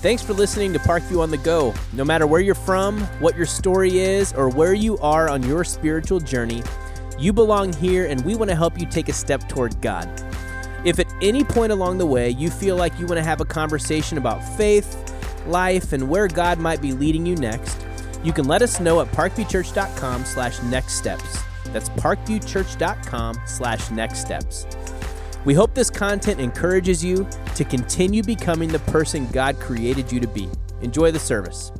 Thanks for listening to Parkview on the Go. No matter where you're from, what your story is, or where you are on your spiritual journey, you belong here and we want to help you take a step toward God. If at any point along the way you feel like you want to have a conversation about faith, life, and where God might be leading you next, you can let us know at parkviewchurch.com slash next steps. That's parkviewchurch.com slash next steps. We hope this content encourages you to continue becoming the person God created you to be. Enjoy the service.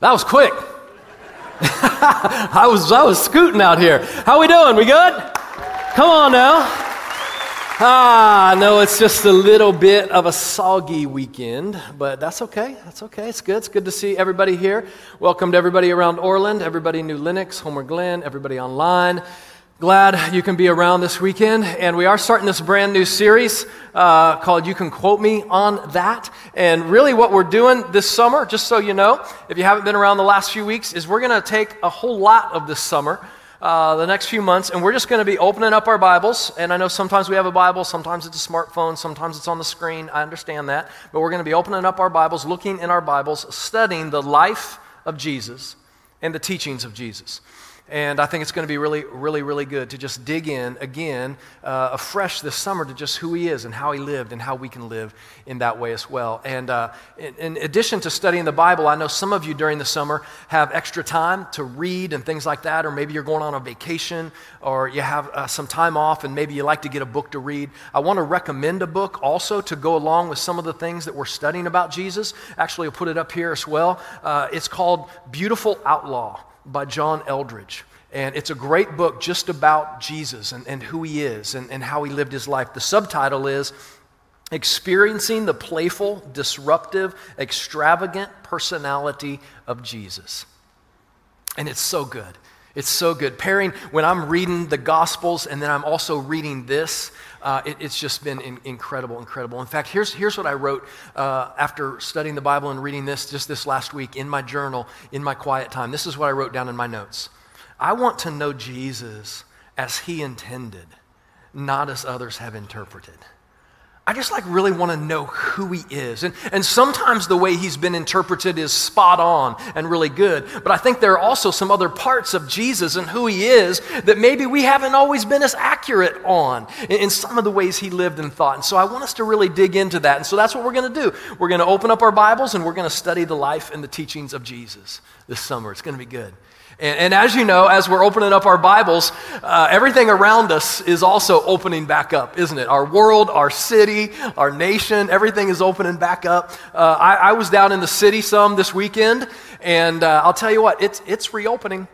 That was quick. I was I was scooting out here. How we doing? We good? Come on now. Ah, no, it's just a little bit of a soggy weekend, but that's okay. That's okay. It's good. It's good to see everybody here. Welcome to everybody around Orland, everybody New Lenox, Homer Glen, everybody online. Glad you can be around this weekend. And we are starting this brand new series uh, called You Can Quote Me on That. And really, what we're doing this summer, just so you know, if you haven't been around the last few weeks, is we're going to take a whole lot of this summer. Uh, the next few months, and we're just going to be opening up our Bibles. And I know sometimes we have a Bible, sometimes it's a smartphone, sometimes it's on the screen. I understand that. But we're going to be opening up our Bibles, looking in our Bibles, studying the life of Jesus and the teachings of Jesus. And I think it's going to be really, really, really good to just dig in again, uh, afresh this summer to just who he is and how he lived and how we can live in that way as well. And uh, in, in, addition to studying the Bible, I know some of you during the summer have extra time to read and things like that, or maybe you're going on a vacation or you have uh, some time off and maybe you like to get a book to read. I want to recommend a book also to go along with some of the things that we're studying about Jesus. Actually, I'll put it up here as well. Uh, it's called Beautiful Outlaw by John Eldredge. And it's a great book just about Jesus and, and who he is and, and how he lived his life. The subtitle is Experiencing the Playful, Disruptive, Extravagant Personality of Jesus. And it's so good. It's so good. Pairing when I'm reading the Gospels and then I'm also reading this, uh, it, it's just been in, incredible, incredible. In fact, here's, here's what I wrote uh, after studying the Bible and reading this just this last week in my journal, in my quiet time. This is what I wrote down in my notes. I want to know Jesus as he intended, not as others have interpreted. I just like really want to know who he is. And, and sometimes the way he's been interpreted is spot on and really good. But I think there are also some other parts of Jesus and who he is that maybe we haven't always been as accurate on in, in some of the ways he lived and thought. And so I want us to really dig into that. And so that's what we're going to do. We're going to open up our Bibles and we're going to study the life and the teachings of Jesus this summer. It's going to be good. And, and, as you know, as we're opening up our Bibles, uh, everything around us is also opening back up, isn't it? Our world, our city, our nation, everything is opening back up. Uh, I, I, was down in the city some this weekend, and uh, I'll tell you what, it's, it's reopening.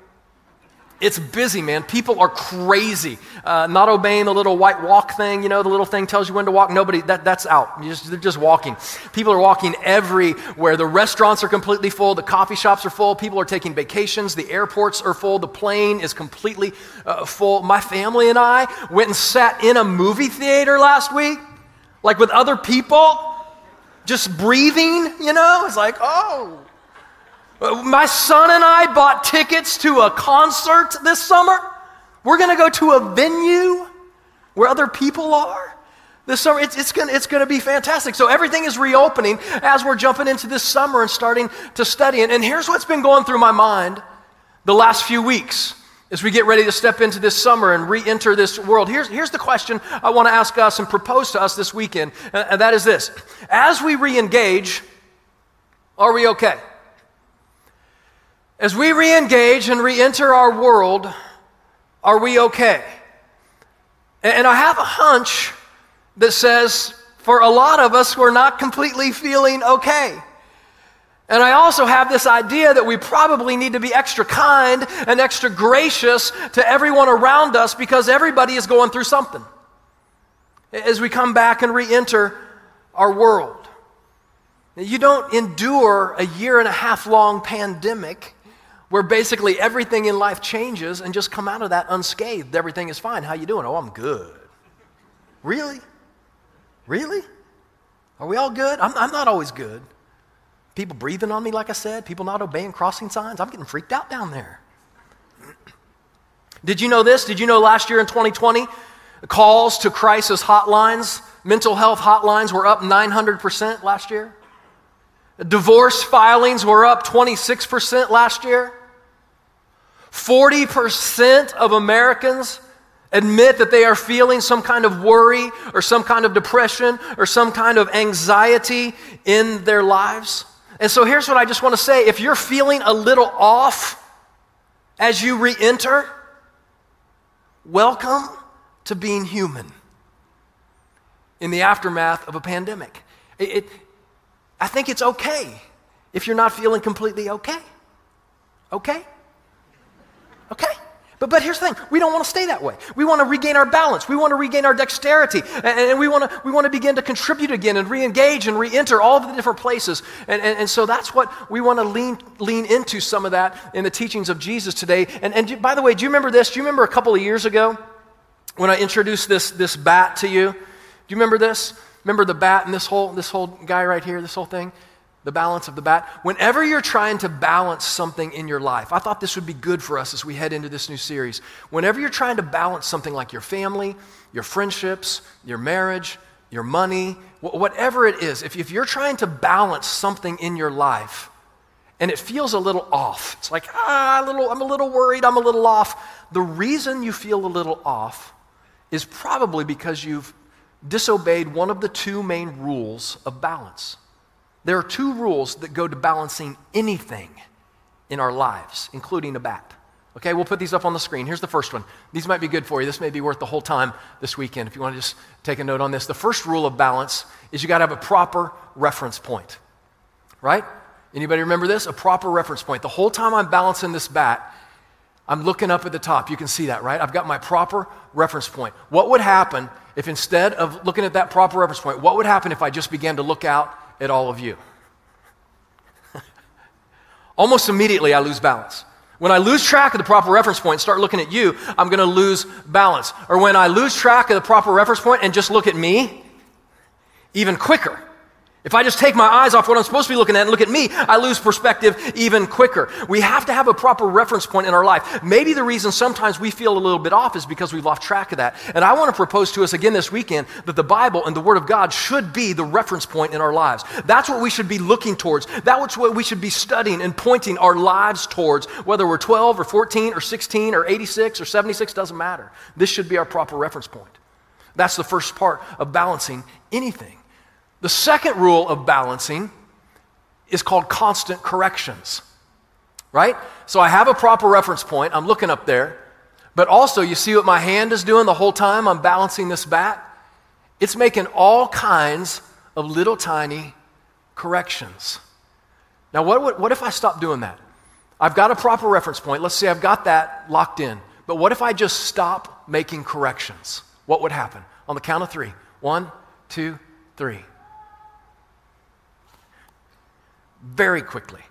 It's busy, man. People are crazy. Uh, not obeying the little white walk thing, you know, the little thing tells you when to walk. Nobody, that, that's out. Just, they're just walking. People are walking everywhere. The restaurants are completely full. The coffee shops are full. People are taking vacations. The airports are full. The plane is completely uh, full. My family and I went and sat in a movie theater last week, like with other people, just breathing, you know? It's like, oh, my son and I bought tickets to a concert this summer. We're going to go to a venue where other people are this summer. It's, it's going to be fantastic. So everything is reopening as we're jumping into this summer and starting to study. And, and here's what's been going through my mind the last few weeks as we get ready to step into this summer and re enter this world. Here's, here's the question I want to ask us and propose to us this weekend, and that is this As we re engage, are we okay? As we re engage and re enter our world, are we okay? And I have a hunch that says for a lot of us, we're not completely feeling okay. And I also have this idea that we probably need to be extra kind and extra gracious to everyone around us because everybody is going through something as we come back and re enter our world. You don't endure a year and a half long pandemic where basically everything in life changes and just come out of that unscathed. Everything is fine. How you doing? Oh, I'm good. Really? Really? Are we all good? I'm, I'm not always good. People breathing on me, like I said, people not obeying crossing signs. I'm getting freaked out down there. Did you know this? Did you know last year in 2020, calls to crisis hotlines, mental health hotlines were up 900% last year? Divorce filings were up 26% last year. 40% of Americans admit that they are feeling some kind of worry or some kind of depression or some kind of anxiety in their lives. And so here's what I just want to say if you're feeling a little off as you re enter, welcome to being human in the aftermath of a pandemic. It, it, I think it's okay if you're not feeling completely okay. Okay? Okay? But, but here's the thing we don't want to stay that way. We want to regain our balance. We want to regain our dexterity. And, and we, want to, we want to begin to contribute again and re engage and re enter all of the different places. And, and, and so that's what we want to lean, lean into some of that in the teachings of Jesus today. And, and by the way, do you remember this? Do you remember a couple of years ago when I introduced this, this bat to you? Do you remember this? Remember the bat and this whole, this whole guy right here, this whole thing? The balance of the bat. Whenever you're trying to balance something in your life, I thought this would be good for us as we head into this new series. Whenever you're trying to balance something like your family, your friendships, your marriage, your money, whatever it is, if, if you're trying to balance something in your life and it feels a little off, it's like, ah, a little, I'm a little worried, I'm a little off. The reason you feel a little off is probably because you've disobeyed one of the two main rules of balance. There are two rules that go to balancing anything in our lives, including a bat. Okay, we'll put these up on the screen. Here's the first one. These might be good for you. This may be worth the whole time this weekend if you want to just take a note on this. The first rule of balance is you got to have a proper reference point. Right? Anybody remember this? A proper reference point. The whole time I'm balancing this bat, I'm looking up at the top. You can see that, right? I've got my proper reference point. What would happen if instead of looking at that proper reference point, what would happen if I just began to look out at all of you. Almost immediately, I lose balance. When I lose track of the proper reference point and start looking at you, I'm going to lose balance. Or when I lose track of the proper reference point and just look at me, even quicker, if I just take my eyes off what I'm supposed to be looking at and look at me, I lose perspective even quicker. We have to have a proper reference point in our life. Maybe the reason sometimes we feel a little bit off is because we've lost track of that. And I want to propose to us again this weekend that the Bible and the Word of God should be the reference point in our lives. That's what we should be looking towards. That's what we should be studying and pointing our lives towards, whether we're 12 or 14 or 16 or 86 or 76, doesn't matter. This should be our proper reference point. That's the first part of balancing anything. The second rule of balancing is called constant corrections, right? So I have a proper reference point. I'm looking up there. But also, you see what my hand is doing the whole time I'm balancing this bat? It's making all kinds of little tiny corrections. Now, what, what if I stop doing that? I've got a proper reference point. Let's say I've got that locked in. But what if I just stop making corrections? What would happen? On the count of three: one, two, three. Very quickly,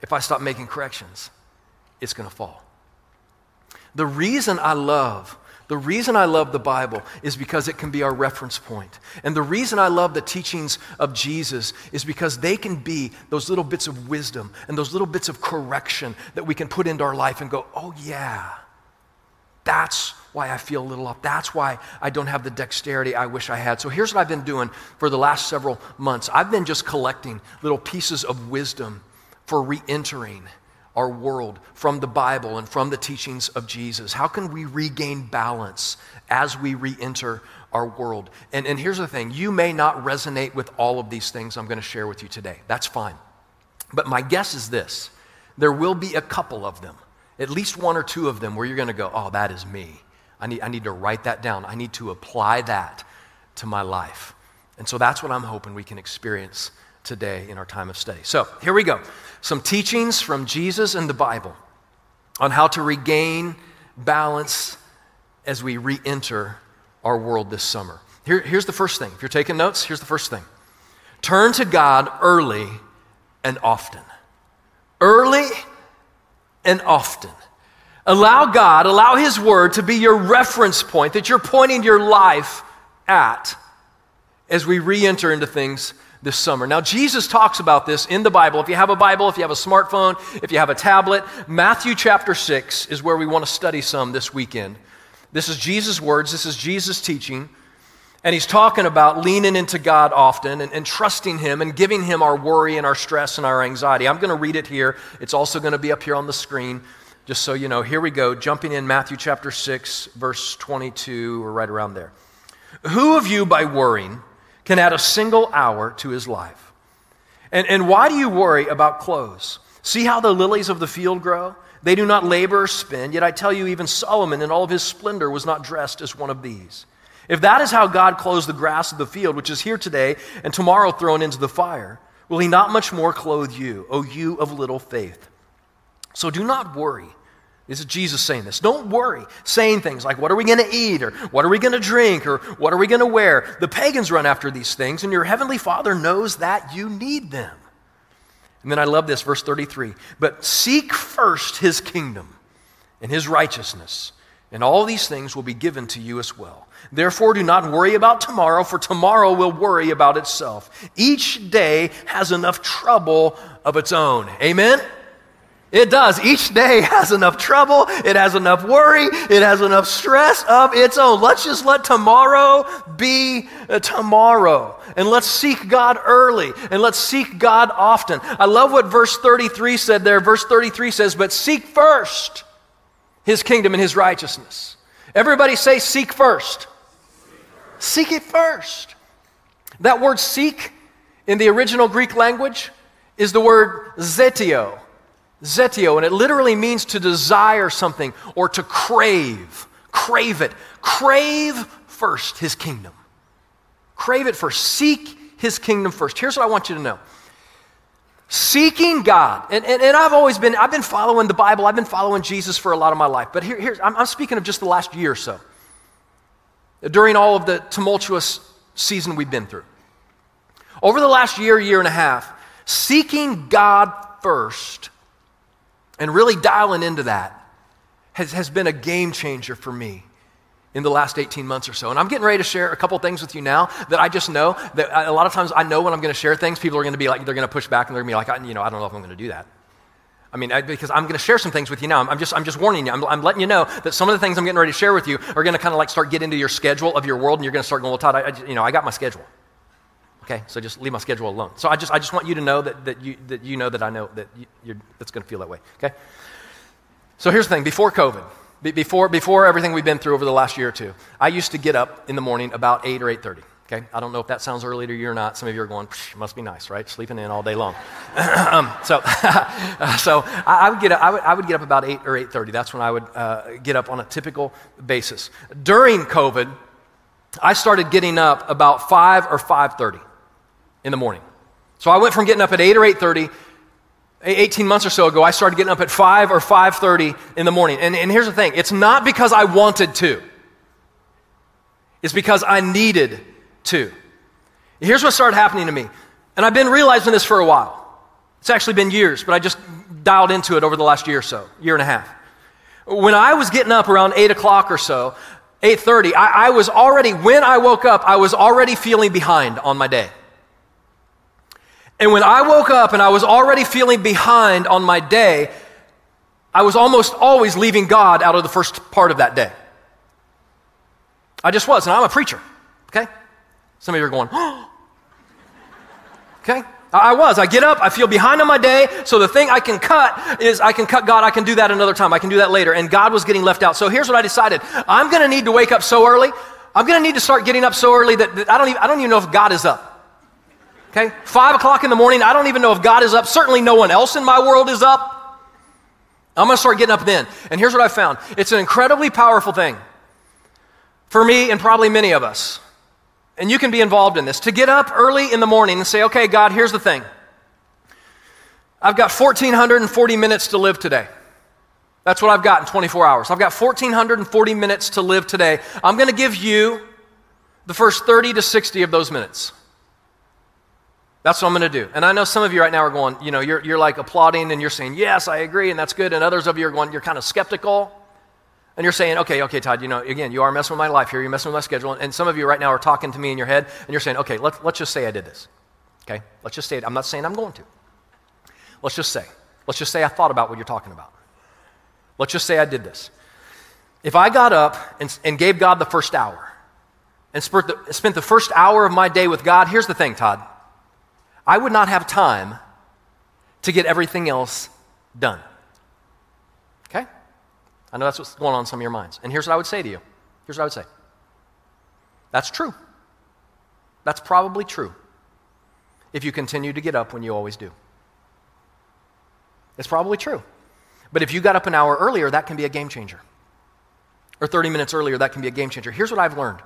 if I stop making corrections, it's going to fall. The reason I love the reason I love the Bible is because it can be our reference point. And the reason I love the teachings of Jesus is because they can be those little bits of wisdom and those little bits of correction that we can put into our life and go, oh, yeah, that's why I feel a little off. That's why I don't have the dexterity I wish I had. So here's what I've been doing for the last several months I've been just collecting little pieces of wisdom for re entering our world from the Bible and from the teachings of Jesus. How can we regain balance as we re enter our world? And, and here's the thing you may not resonate with all of these things I'm going to share with you today. That's fine. But my guess is this there will be a couple of them at least one or two of them where you're going to go, oh, that is me. I need, I need to write that down. I need to apply that to my life. And so that's what I'm hoping we can experience today in our time of study. So here we go. Some teachings from Jesus and the Bible on how to regain balance as we re enter our world this summer. Here, here's the first thing. If you're taking notes, here's the first thing turn to God early and often. Early and often. Allow God, allow His Word to be your reference point that you're pointing your life at. as we re enter into things this summer. Now, Jesus talks about this in the Bible. If you have a Bible, if you have a smartphone, if you have a tablet, Matthew chapter 6 is where we want to study some this weekend. This is Jesus' words, this is Jesus' teaching. And he's talking about leaning into God often and, and, trusting Him and giving Him our worry and our stress and our anxiety. I'm going to read it here. It's also going to be up here on the screen, just so you know. Here we go, jumping in Matthew chapter 6, verse 22, or right around there. Who of you, by worrying, can add a single hour to his life? And, and why do you worry about clothes? See how the lilies of the field grow? They do not labor or spin, yet I tell you, even Solomon in all of his splendor was not dressed as one of these. If that is how God clothes the grass of the field, which is here today and tomorrow thrown into the fire, will he not much more clothe you, O you of little faith? So do not worry. This is Jesus saying this. Don't worry, saying things like, What are we going to eat? or What are we going to drink? or What are we going to wear? The pagans run after these things, and your heavenly Father knows that you need them. And then I love this, verse 33. But seek first his kingdom and his righteousness, and all these things will be given to you as well. Therefore, do not worry about tomorrow, for tomorrow will worry about itself. Each day has enough trouble of its own. Amen? It does. Each day has enough trouble, it has enough worry, it has enough stress of its own. Let's just let tomorrow be uh, tomorrow. And let's seek God early and let's seek God often. I love what verse 33 said there. Verse 33 says, But seek first his kingdom and his righteousness. Everybody say, Seek first. Seek it first. That word seek in the original Greek language is the word zeteo zeteo, and it literally means to desire something or to crave. Crave it. Crave first his kingdom. Crave it first. Seek his kingdom first. Here's what I want you to know. Seeking God, and, and, and I've always been, I've been following the Bible, I've been following Jesus for a lot of my life, but here, here's, I'm, I'm speaking of just the last year or so. During all of the tumultuous season we've been through. Over the last year, year and a half, seeking God first and really dialing into that has, has been a game changer for me in the last 18 months or so. And I'm getting ready to share a couple things with you now that I just know that a lot of times I know when I'm going to share things, people are going to be like, they're going to push back and they're going to be like, you know, I don't know if I'm going to do that. I mean, I, because I'm going to share some things with you now. I'm, I'm, just, I'm just warning you. I'm, I'm, letting you know that some of the things I'm getting ready to share with you are going to kind of like start get into your schedule of your world, and you're going to start going, well, Todd, I, I, you know, I got my schedule. Okay, so just leave my schedule alone. So I just, I just want you to know that, that, you, that you know that I know that you, are that's going to feel that way. Okay? So here's the thing before COVID, before, before everything we've been through over the last year or two, I used to get up in the morning about 8 or 8.30. Okay? I don't know if that sounds early to you or not. Some of you are going, must be nice, right? Sleeping in all day long. um, so so I, I, would get up, I, would, I would get up about 8 or 8.30. That's when I would uh, get up on a typical basis. During COVID, I started getting up about 5 or 5.30 in the morning. So I went from getting up at 8 or 8.30 18 months or so ago, I started getting up at 5 or 5.30 in the morning. And, and here's the thing. It's not because I wanted to. It's because I needed to. Here's what started happening to me. And I've been realizing this for a while. It's actually been years, but I just dialed into it over the last year or so, year and a half. When I was getting up around 8 o'clock or so, 8.30, I, I was already, when I woke up, I was already feeling behind on my day. And when I woke up and I was already feeling behind on my day, I was almost always leaving God out of the first part of that day. I just was, and I'm a preacher, okay? Some of you are going, oh. okay? I was. I get up, I feel behind on my day, so the thing I can cut is I can cut God, I can do that another time, I can do that later. And God was getting left out. So here's what I decided I'm gonna need to wake up so early, I'm gonna need to start getting up so early that, that I, don't even, I don't even know if God is up. Okay? Five o'clock in the morning, I don't even know if God is up. Certainly no one else in my world is up. I'm going to start getting up then. And here's what I found it's an incredibly powerful thing for me and probably many of us. And you can be involved in this. To get up early in the morning and say, okay, God, here's the thing. I've got 1,440 minutes to live today. That's what I've got in 24 hours. I've got 1,440 minutes to live today. I'm going to give you the first 30 to 60 of those minutes. That's what I'm going to do. And I know some of you right now are going, you know, you're, you're like applauding and you're saying, yes, I agree, and that's good. And others of you are going, you're kind of skeptical. And you're saying, okay, okay, Todd, you know, again, you are messing with my life here. You're messing with my schedule. And some of you right now are talking to me in your head, and you're saying, okay, let, let's just say I did this. Okay? Let's just say it. I'm not saying I'm going to. Let's just say. Let's just say I thought about what you're talking about. Let's just say I did this. If I got up and, and gave God the first hour and spent the, spent the first hour of my day with God, here's the thing, Todd. I would not have time to get everything else done. I know that's what's going on in some of your minds. And here's what I would say to you. Here's what I would say. That's true. That's probably true if you continue to get up when you always do. It's probably true. But if you got up an hour earlier, that can be a game changer. Or 30 minutes earlier, that can be a game changer. Here's what I've learned.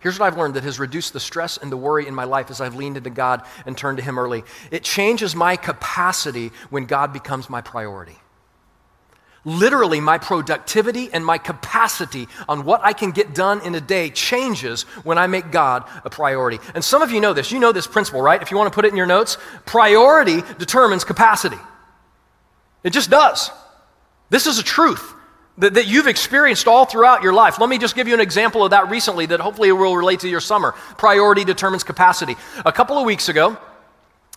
Here's what I've learned that has reduced the stress and the worry in my life as I've leaned into God and turned to Him early. It changes my capacity when God becomes my priority. Literally, my productivity and my capacity on what I can get done in a day changes when I make God a priority. And some of you know this. You know this principle, right? If you want to put it in your notes, priority determines capacity. It just does. This is a truth that, that you've experienced all throughout your life. Let me just give you an example of that recently that hopefully will relate to your summer. Priority determines capacity. A couple of weeks ago,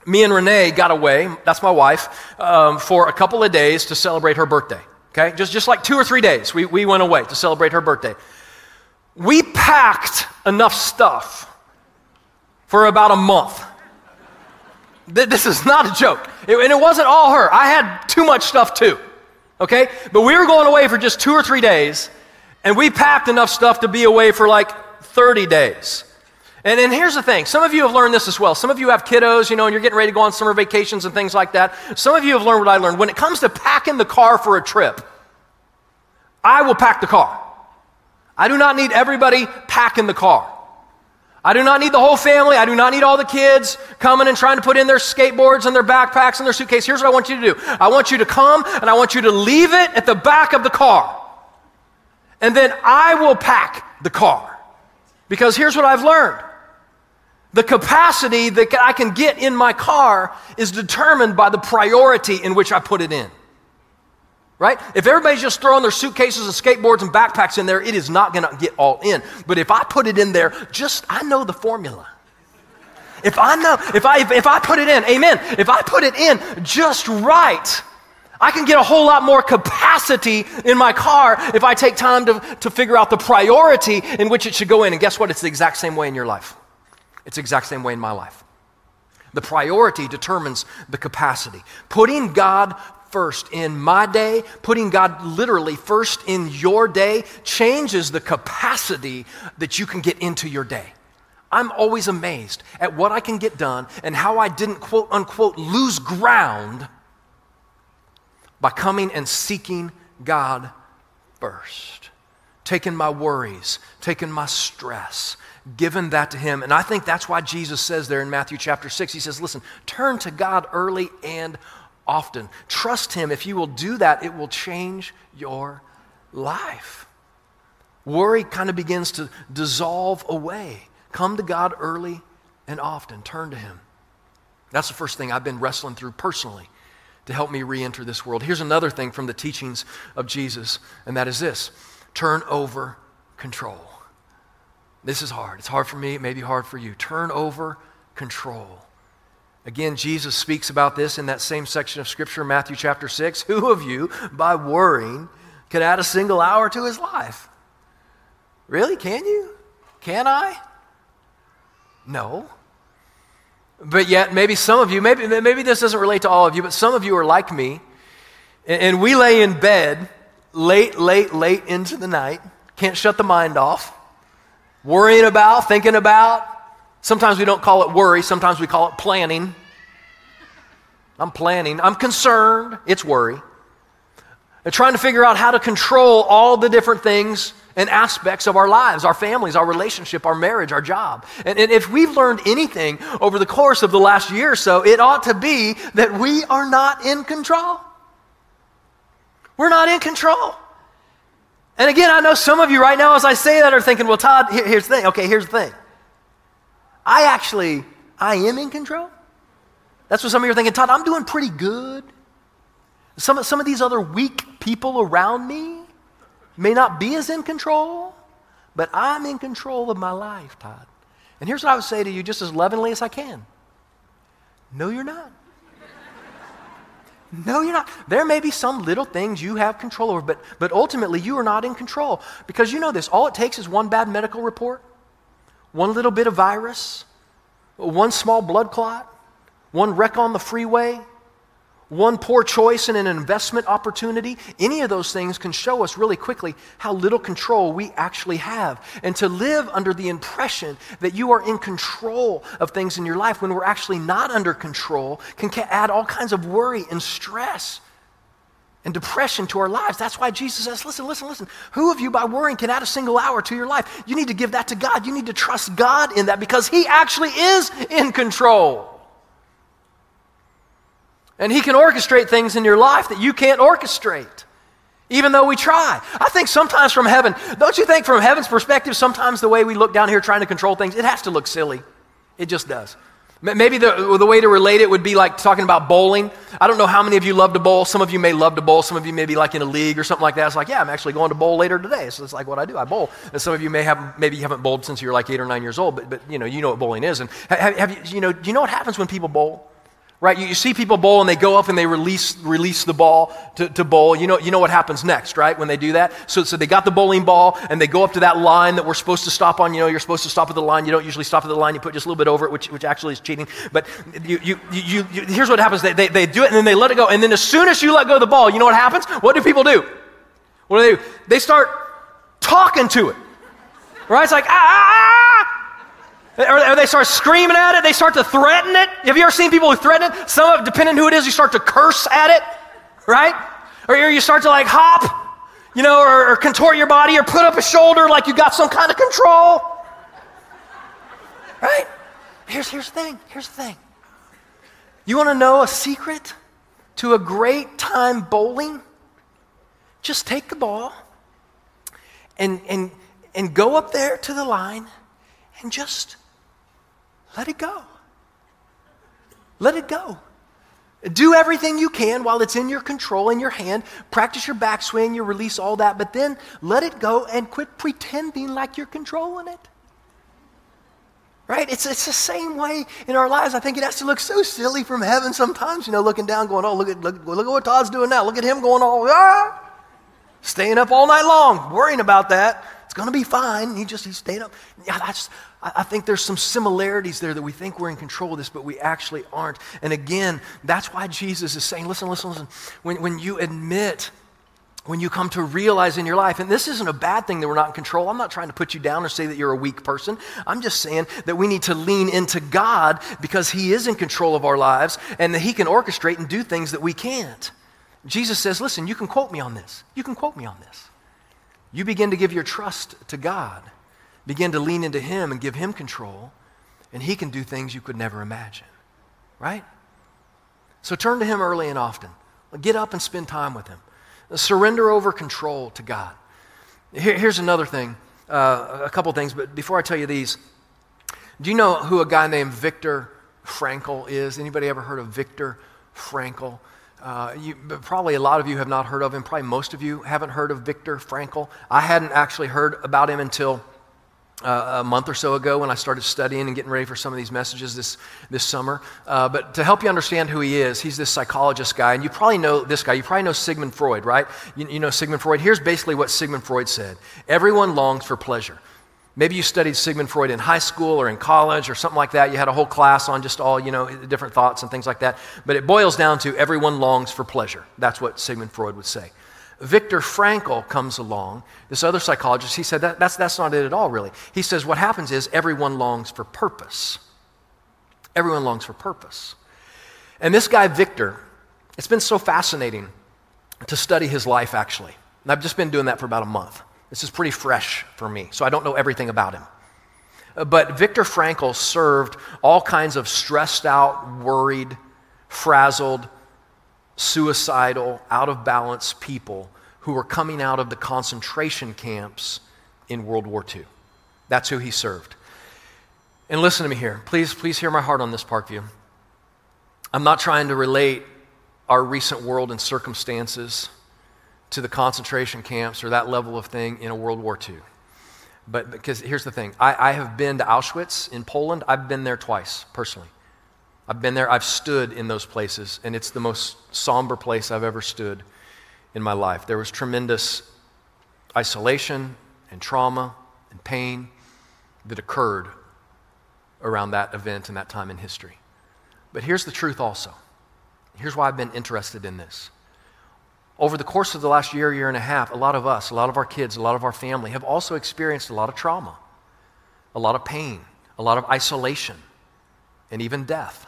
me and Renee got away, that's my wife, um, for a couple of days to celebrate her birthday. Okay? Just, just like two or three days, we, we went away to celebrate her birthday. We packed enough stuff for about a month. This is not a joke. It, and it wasn't all her. I had too much stuff too. Okay? But we were going away for just two or three days, and we packed enough stuff to be away for like 30 days. And, here's the thing some of you have learned this as well. Some of you have kiddos, you know, and you're getting ready to go on summer vacations and things like that. Some of you have learned what I learned. When it comes to packing the car for a trip, I will pack the car. I do not need everybody packing the car. I do not need the whole family. I do not need all the kids coming and trying to put in their skateboards and their backpacks and their suitcase. Here's what I want you to do I want you to come and I want you to leave it at the back of the car. And then I will pack the car. Because here's what I've learned the capacity that I can get in my car is determined by the priority in which I put it in right? If everybody's just throwing their suitcases and skateboards and backpacks in there, it is not going to get all in. But if I put it in there, just, I know the formula. If I know, if I, if I put it in, amen, if I put it in just right, I can get a whole lot more capacity in my car if I take time to, to figure out the priority in which it should go in. And guess what? It's the exact same way in your life. It's the exact same way in my life. The priority determines the capacity. Putting God first in my day, putting God literally first in your day, changes the capacity that you can get into your day. I'm always amazed at what I can get done and how I didn't quote unquote lose ground by coming and seeking God first. Taking my worries, taking my stress, giving that to Him. And I think that's why Jesus says there in Matthew chapter 6, He says, Listen, turn to God early and often. Trust Him. If you will do that, it will change your life. Worry kind of begins to dissolve away. Come to God early and often. Turn to Him. That's the first thing I've been wrestling through personally to help me re enter this world. Here's another thing from the teachings of Jesus, and that is this turn over control. This is hard. It's hard for me, it may be hard for you. Turn over control. Again, Jesus speaks about this in that same section of Scripture, Matthew chapter 6. Who of you, by worrying, can add a single hour to his life? Really? Can you? Can I? No. But yet, maybe some of you, maybe, maybe this doesn't relate to all of you, but some of you are like me, and, and we lay in bed late, late, late into the night, can't shut the mind off, worrying about, thinking about, Sometimes we don't call it worry, sometimes we call it planning. I'm planning, I'm concerned, it's worry. And trying to figure out how to control all the different things and aspects of our lives, our families, our relationship, our marriage, our job. And, and, if we've learned anything over the course of the last year or so, it ought to be that we are not in control. We're not in control. And again, I know some of you right now, as I say that, are thinking, well, Todd, here, here's the thing. Okay, here's the thing. I actually, I am in control. That's what some of you are thinking, Todd, I'm doing pretty good. Some, some of these other weak people around me, may not be as in control, but I'm in control of my life, Todd. And here's what I would say to you just as lovingly as I can No, you're not. No, you're not. There may be some little things you have control over, but, but ultimately you are not in control. Because you know this all it takes is one bad medical report, one little bit of virus, one small blood clot, one wreck on the freeway, one poor choice in an investment opportunity, any of those things can show us really quickly how little control we actually have. And to live under the impression that you are in control of things in your life when we're actually not under control can add all kinds of worry and stress and depression to our lives. That's why Jesus says, listen, listen, listen. Who of you by worrying can add a single hour to your life? You need to give that to God. You need to trust God in that because He actually is in control. And He can orchestrate things in your life that you can't orchestrate, even though we try. I think sometimes from heaven, don't you think from heaven's perspective, sometimes the way we look down here trying to control things, it has to look silly. It just does. Maybe the, the way to relate it would be like talking about bowling. I don't know how many of you love to bowl. Some of you may love to bowl. Some of you may be like in a league or something like that. It's like, yeah, I'm actually going to bowl later today. So it's like what I do. I bowl. And some of you may have, maybe you haven't bowled since you're like eight or nine years old, but, but you know, you know what bowling is. And have, have you, you know, do you know what happens when people bowl? Right? You, you, see people bowl and they go up and they release, release the ball to, to bowl. You know, you know what happens next, right, when they do that? So, so they got the bowling ball and they go up to that line that we're supposed to stop on. You know, you're supposed to stop at the line. You don't usually stop at the line. You put just a little bit over it, which, which actually is cheating. But you, you, you, you here's what happens. They, they, they do it and then they let it go. And then as soon as you let go of the ball, you know what happens? What do people do? What do they do? They start talking to it. Right? It's like, ah, ah or, they start screaming at it, they start to threaten it. Have you ever seen people who threaten it? Some of depending who it is, you start to curse at it, right? Or you start to like hop, you know, or, or contort your body or put up a shoulder like you got some kind of control. Right? Here's, here's the thing. Here's the thing. You want to know a secret to a great time bowling? Just take the ball and, and, and go up there to the line and just let it go. Let it go. Do everything you can while it's in your control, in your hand. Practice your backswing, you release all that, but then let it go and quit pretending like you're controlling it. Right? It's, it's the same way in our lives. I think it has to look so silly from heaven sometimes, you know, looking down, going, oh, look at, look, look at what Todd's doing now. Look at him going all, ah! Staying up all night long, worrying about that. It's going to be fine. He just, he stayed up. Yeah, that's, I think there's some similarities there that we think we're in control of this, but we actually aren't. And again, that's why Jesus is saying, listen, listen, listen. When, when you admit, when you come to realize in your life, and this isn't a bad thing that we're not in control. I'm not trying to put you down or say that you're a weak person. I'm just saying that we need to lean into God because He is in control of our lives and that He can orchestrate and do things that we can't. Jesus says, listen, you can quote me on this. You can quote me on this. You begin to give your trust to God begin to lean into Him and give Him control, and He can do things you could never imagine. Right? So turn to Him early and often. Get up and spend time with Him. Surrender over control to God. Here, here's another thing, uh, a couple things, but before I tell you these, do you know who a guy named Viktor Frankl is? Anybody ever heard of Viktor Frankl? Uh, you, probably a lot of you have not heard of him. Probably most of you haven't heard of Viktor Frankl. I hadn't actually heard about him until uh, a month or so ago when I started studying and getting ready for some of these messages this, this summer. Uh, but to help you understand who he is, he's this psychologist guy, and you probably know this guy. You probably know Sigmund Freud, right? You, you know Sigmund Freud. Here's basically what Sigmund Freud said Everyone longs for pleasure. Maybe you studied Sigmund Freud in high school or in college or something like that. You had a whole class on just all, you know, different thoughts and things like that. But it boils down to everyone longs for pleasure. That's what Sigmund Freud would say. Viktor Frankl comes along, this other psychologist, he said that, that's, that's not it at all, really. He says what happens is everyone longs for purpose. Everyone longs for purpose. And this guy, Viktor, it's been so fascinating to study his life, actually. And I've just been doing that for about a month. This is pretty fresh for me, so I don't know everything about him. Uh, but Viktor Frankl served all kinds of stressed out, worried, frazzled, suicidal, out of balance people who were coming out of the concentration camps in World War II. That's who he served. And listen to me here. Please, please hear my heart on this, Parkview. I'm not trying to relate our recent world and circumstances to the concentration camps or that level of thing in a World War II. But because here's the thing I, I have been to Auschwitz in Poland, I've been there twice personally. I've been there, I've stood in those places, and it's the most somber place I've ever stood in my life. There was tremendous isolation and trauma and pain that occurred around that event and that time in history. But here's the truth also. Here's why I've been interested in this. Over the course of the last year, year and a half, a lot of us, a lot of our kids, a lot of our family have also experienced a lot of trauma, a lot of pain, a lot of isolation, and even death.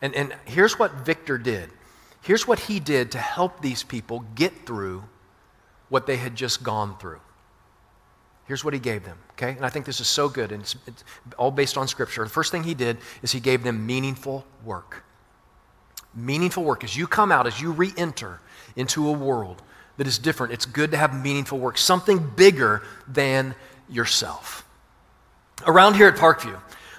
And, and here's what Viktor did. Here's what he did to help these people get through what they had just gone through. Here's what he gave them, okay? And I think this is so good, and it's, it's all based on Scripture. The first thing he did is he gave them meaningful work. Meaningful work. As you come out, as you re enter into a world that is different, it's good to have meaningful work, something bigger than yourself. Around here at Parkview,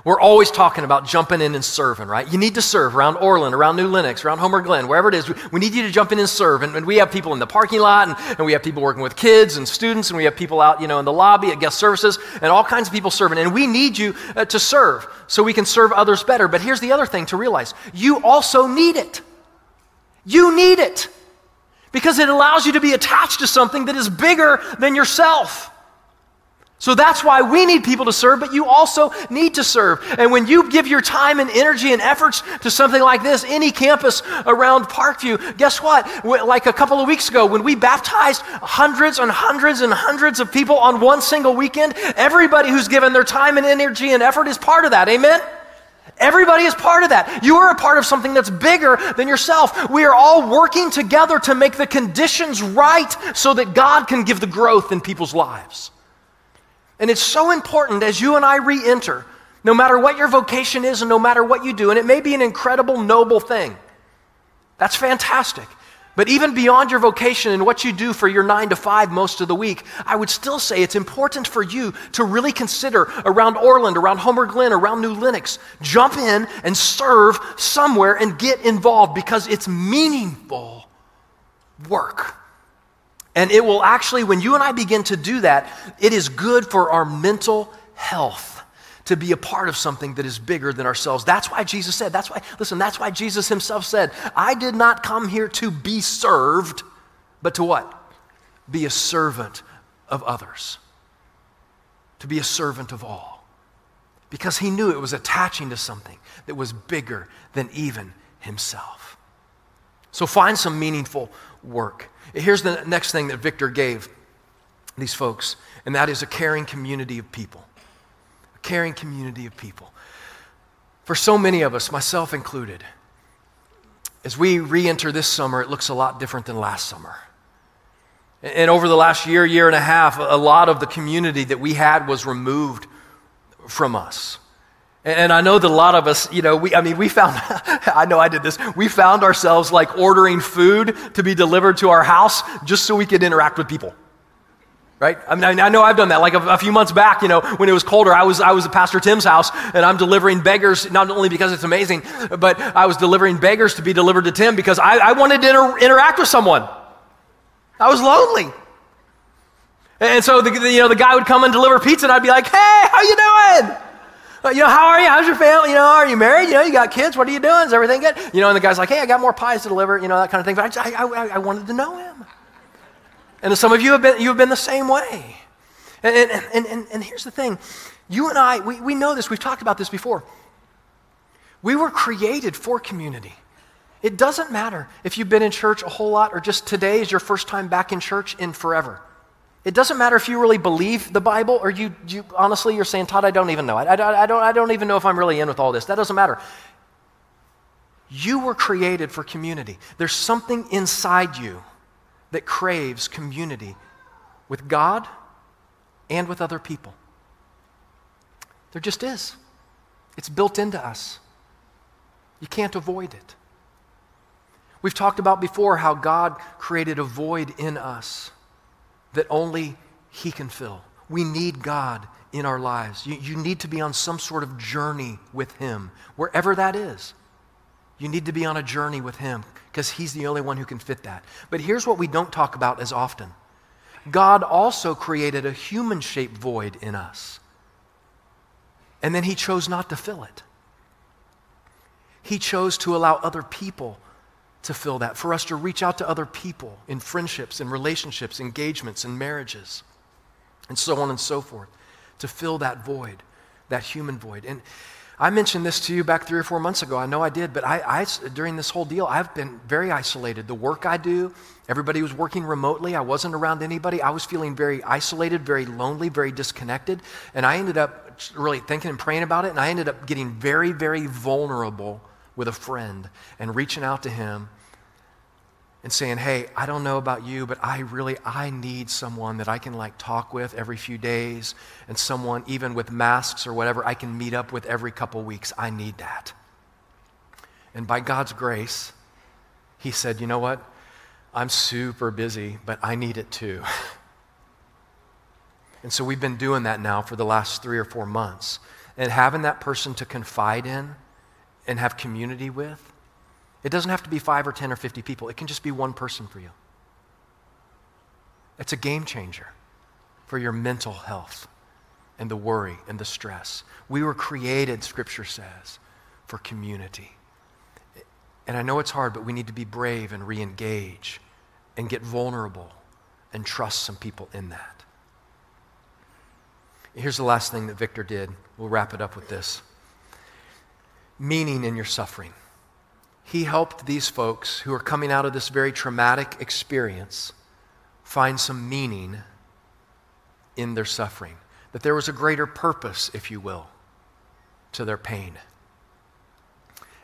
we're always talking about jumping in and serving, right? You need to serve around Orland, around New Lenox, around Homer Glen, wherever it is. We, need you to jump in and serve. And, and we have people in the parking lot, and, and, we have people working with kids and students, and we have people out, you know, in the lobby at guest services, and all kinds of people serving. And we need you uh, to serve so we can serve others better. But here's the other thing to realize you also need it. You need it because it allows you to be attached to something that is bigger than yourself. So that's why we need people to serve, but you also need to serve. And when you give your time and energy and efforts to something like this, any campus around Parkview, guess what? Like a couple of weeks ago, when we baptized hundreds and hundreds and hundreds of people on one single weekend, everybody who's given their time and energy and effort is part of that. Amen? Everybody is part of that. You are a part of something that's bigger than yourself. We are all working together to make the conditions right so that God can give the growth in people's lives. And it's so important as you and I re enter, no matter what your vocation is and no matter what you do, and it may be an incredible, noble thing. That's fantastic. But even beyond your vocation and what you do for your nine to five most of the week, I would still say it's important for you to really consider around Orland, around Homer Glen, around New Lenox. Jump in and serve somewhere and get involved because it's meaningful work. And it will actually, when you and I begin to do that, it is good for our mental health to be a part of something that is bigger than ourselves. That's why Jesus said, that's why, listen, that's why Jesus himself said, I did not come here to be served, but to what? Be a servant of others. To be a servant of all. Because he knew it was attaching to something that was bigger than even himself. So find some meaningful work. Here's the next thing that Viktor gave these folks, and that is a caring community of people a caring community of people. For so many of us, myself included, as we re enter this summer, it looks a lot different than last summer. And over the last year, year and a half, a lot of the community that we had was removed from us. And I know that a lot of us, you know, we, I mean, we found, I know I did this, we found ourselves like ordering food to be delivered to our house just so we could interact with people right? I mean, I know I've done that. Like a, a, few months back, you know, when it was colder, I was, I was at Pastor Tim's house and I'm delivering beggars, not only because it's amazing, but I was delivering beggars to be delivered to Tim because I, I wanted to inter- interact with someone. I was lonely. And so, the, the, you know, the guy would come and deliver pizza and I'd be like, hey, how you doing? You know, how are you? How's your family? You know, are you married? You know, you got kids? What are you doing? Is everything good? You know, and the guy's like, hey, I got more pies to deliver, you know, that kind of thing. But I, I, I wanted to know him. And some of you have been, you have been the same way. And, and, and, and, here's the thing you and I, we, we know this, we've talked about this before. We were created for community. It doesn't matter if you've been in church a whole lot or just today is your first time back in church in forever. It doesn't matter if you really believe the Bible or you, you honestly, you're saying, Todd, I don't even know. I, I, I, don't, I don't even know if I'm really in with all this. That doesn't matter. You were created for community. There's something inside you that craves community with God and with other people. There just is. It's built into us. You can't avoid it. We've talked about before how God created a void in us that only He can fill. We need God in our lives. You, you need to be on some sort of journey with Him, wherever that is. You need to be on a journey with Him because He's the only one who can fit that. But here's what we don't talk about as often God also created a human shaped void in us, and then He chose not to fill it. He chose to allow other people to fill that, for us to reach out to other people in friendships, in relationships, engagements, and marriages, and so on and so forth, to fill that void, that human void. And I mentioned this to you back three or four months ago. I know I did, but I, I, during this whole deal, I've been very isolated. The work I do, everybody was working remotely. I wasn't around anybody. I was feeling very isolated, very lonely, very disconnected. And I ended up really thinking and praying about it, and I ended up getting very, very vulnerable with a friend and reaching out to him and saying, "Hey, I don't know about you, but I really I need someone that I can like talk with every few days and someone even with masks or whatever I can meet up with every couple weeks. I need that." And by God's grace, he said, "You know what? I'm super busy, but I need it too." and so we've been doing that now for the last 3 or 4 months. And having that person to confide in and have community with it doesn't have to be five or 10 or 50 people, it can just be one person for you. It's a game changer for your mental health and the worry and the stress. We were created, Scripture says, for community. And I know it's hard, but we need to be brave and re engage and get vulnerable and trust some people in that. Here's the last thing that Viktor did. We'll wrap it up with this meaning in your suffering he helped these folks who are coming out of this very traumatic experience find some meaning in their suffering. That there was a greater purpose, if you will, to their pain.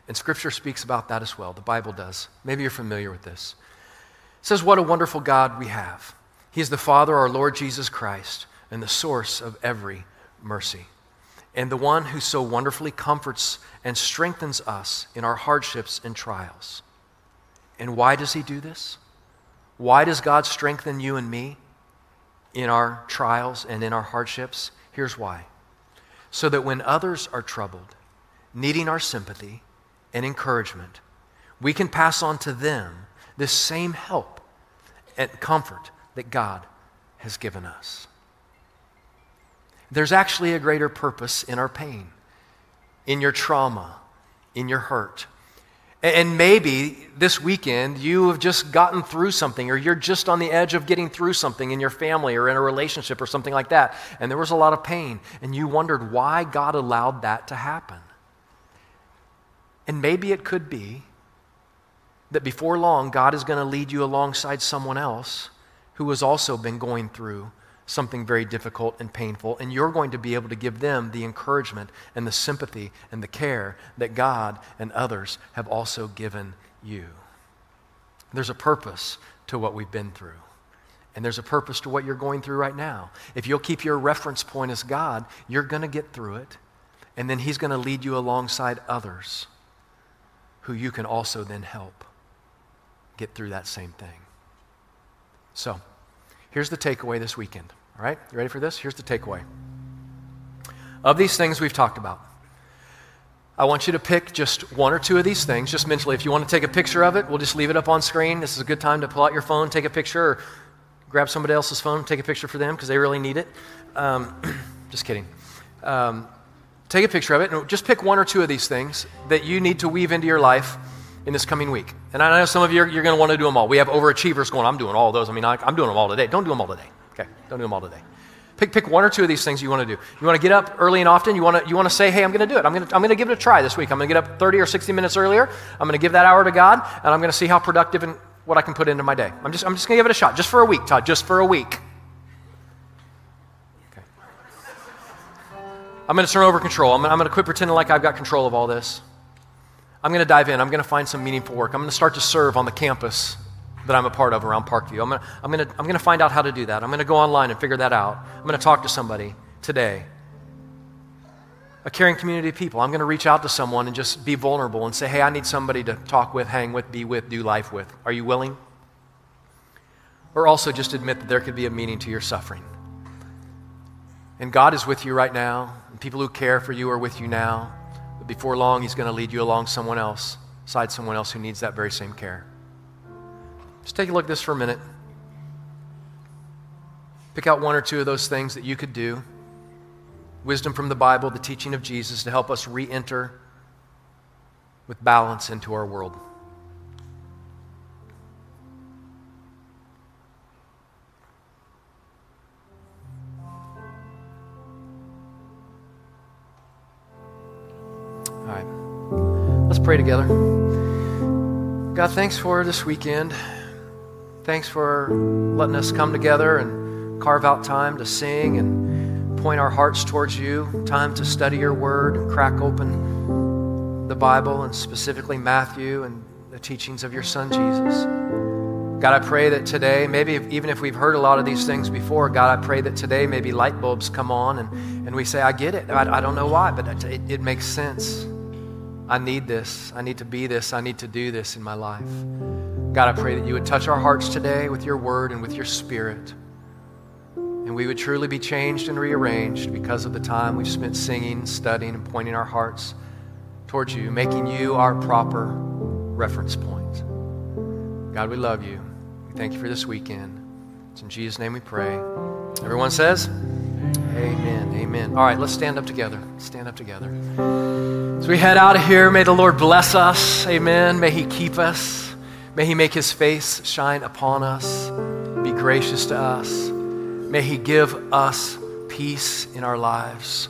And Scripture speaks about that as well. The Bible does. Maybe you're familiar with this. It says, What a wonderful God we have. He is the Father, our Lord Jesus Christ, and the source of every mercy and the one who so wonderfully comforts and strengthens us in our hardships and trials. And why does he do this? Why does God strengthen you and me in our trials and in our hardships? Here's why. So that when others are troubled, needing our sympathy and encouragement, we can pass on to them this same help and comfort that God has given us. There's actually a greater purpose in our pain, in your trauma, in your hurt. And maybe this weekend you have just gotten through something, or you're just on the edge of getting through something in your family or in a relationship or something like that. And there was a lot of pain, and you wondered why God allowed that to happen. And maybe it could be that before long, God is going to lead you alongside someone else who has also been going through something very difficult and painful, and you're going to be able to give them the encouragement and the sympathy and the care that God and others have also given you. There's a purpose to what we've been through. And there's a purpose to what you're going through right now. If you'll keep your reference point as God, you're going to get through it. And then He's going to lead you alongside others who you can also then help get through that same thing. So, Here's the takeaway this weekend. All right? You ready for this? Here's the takeaway. Of these things we've talked about, I want you to pick just one or two of these things, just mentally. If you want to take a picture of it, we'll just leave it up on screen. This is a good time to pull out your phone, take a picture, or grab somebody else's phone, take a picture for them because they really need it. Um, just kidding. Um, take a picture of it and just pick one or two of these things that you need to weave into your life in this coming week. And I know some of you are, you're going to want to do them all. We have overachievers going, I'm doing all those. I mean, I, am doing them all today. Don't do them all today. Okay, don't do them all today. Pick, pick one or two of these things you want to do. You want to get up early and often. You want to, you want to say, hey, I'm going to do it. I'm going to, I'm going to give it a try this week. I'm going to get up 30 or 60 minutes earlier. I'm going to give that hour to God, and I'm going to see how productive and what I can put into my day. I'm just, I'm just going to give it a shot, just for a week, Todd, just for a week. Okay. I'm going to turn over control. I'm, I'm going to quit pretending like I've got control of all this. I'm going to dive in. I'm going to find some meaningful work. I'm going to start to serve on the campus that I'm a part of around Parkview. I'm going, to, I'm, going to, I'm going to find out how to do that. I'm going to go online and figure that out. I'm going to talk to somebody today. A caring community of people. I'm going to reach out to someone and just be vulnerable and say, hey, I need somebody to talk with, hang with, be with, do life with. Are you willing? Or also just admit that there could be a meaning to your suffering. And God is with you right now, and people who care for you are with you now. But before long, He's going to lead you along someone else beside someone else who needs that very same care. Just take a look at this for a minute. Pick out one or two of those things that you could do. Wisdom from the Bible, the teaching of Jesus to help us re enter with balance into our world. Together. God, thanks for this weekend. Thanks for letting us come together and carve out time to sing and point our hearts towards you, time to study your word and crack open the Bible and specifically Matthew and the teachings of your son Jesus. God, I pray that today, maybe even if we've heard a lot of these things before, God, I pray that today maybe light bulbs come on and, and we say, I get it. I, I don't know why, but it, it makes sense. I need this. I need to be this. I need to do this in my life. God, I pray that you would touch our hearts today with your word and with your spirit. And we would truly be changed and rearranged because of the time we've spent singing, studying, and pointing our hearts towards you, making you our proper reference point. God, we love you. We thank you for this weekend. It's in Jesus' name we pray. Everyone says, Amen. Amen. All right, let's stand up together. Stand up together. As we head out of here, may the Lord bless us. Amen. May He keep us. May He make His face shine upon us, be gracious to us. May He give us peace in our lives.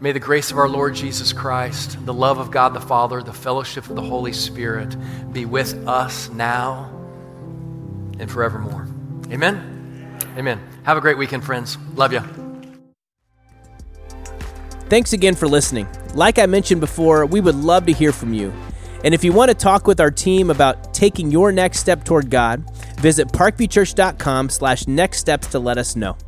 May the grace of our Lord Jesus Christ, the love of God the Father, the fellowship of the Holy Spirit be with us now and forevermore. Amen. Amen. Have a great weekend, friends. Love you. Thanks again for listening. Like I mentioned before, we would love to hear from you. And if you want to talk with our team about taking your next step toward God, visit parkviewchurch.com slash next steps to let us know.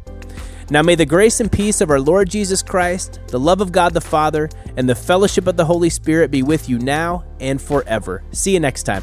Now may the grace and peace of our Lord Jesus Christ, the love of God the Father, and the fellowship of the Holy Spirit be with you now and forever. See you next time.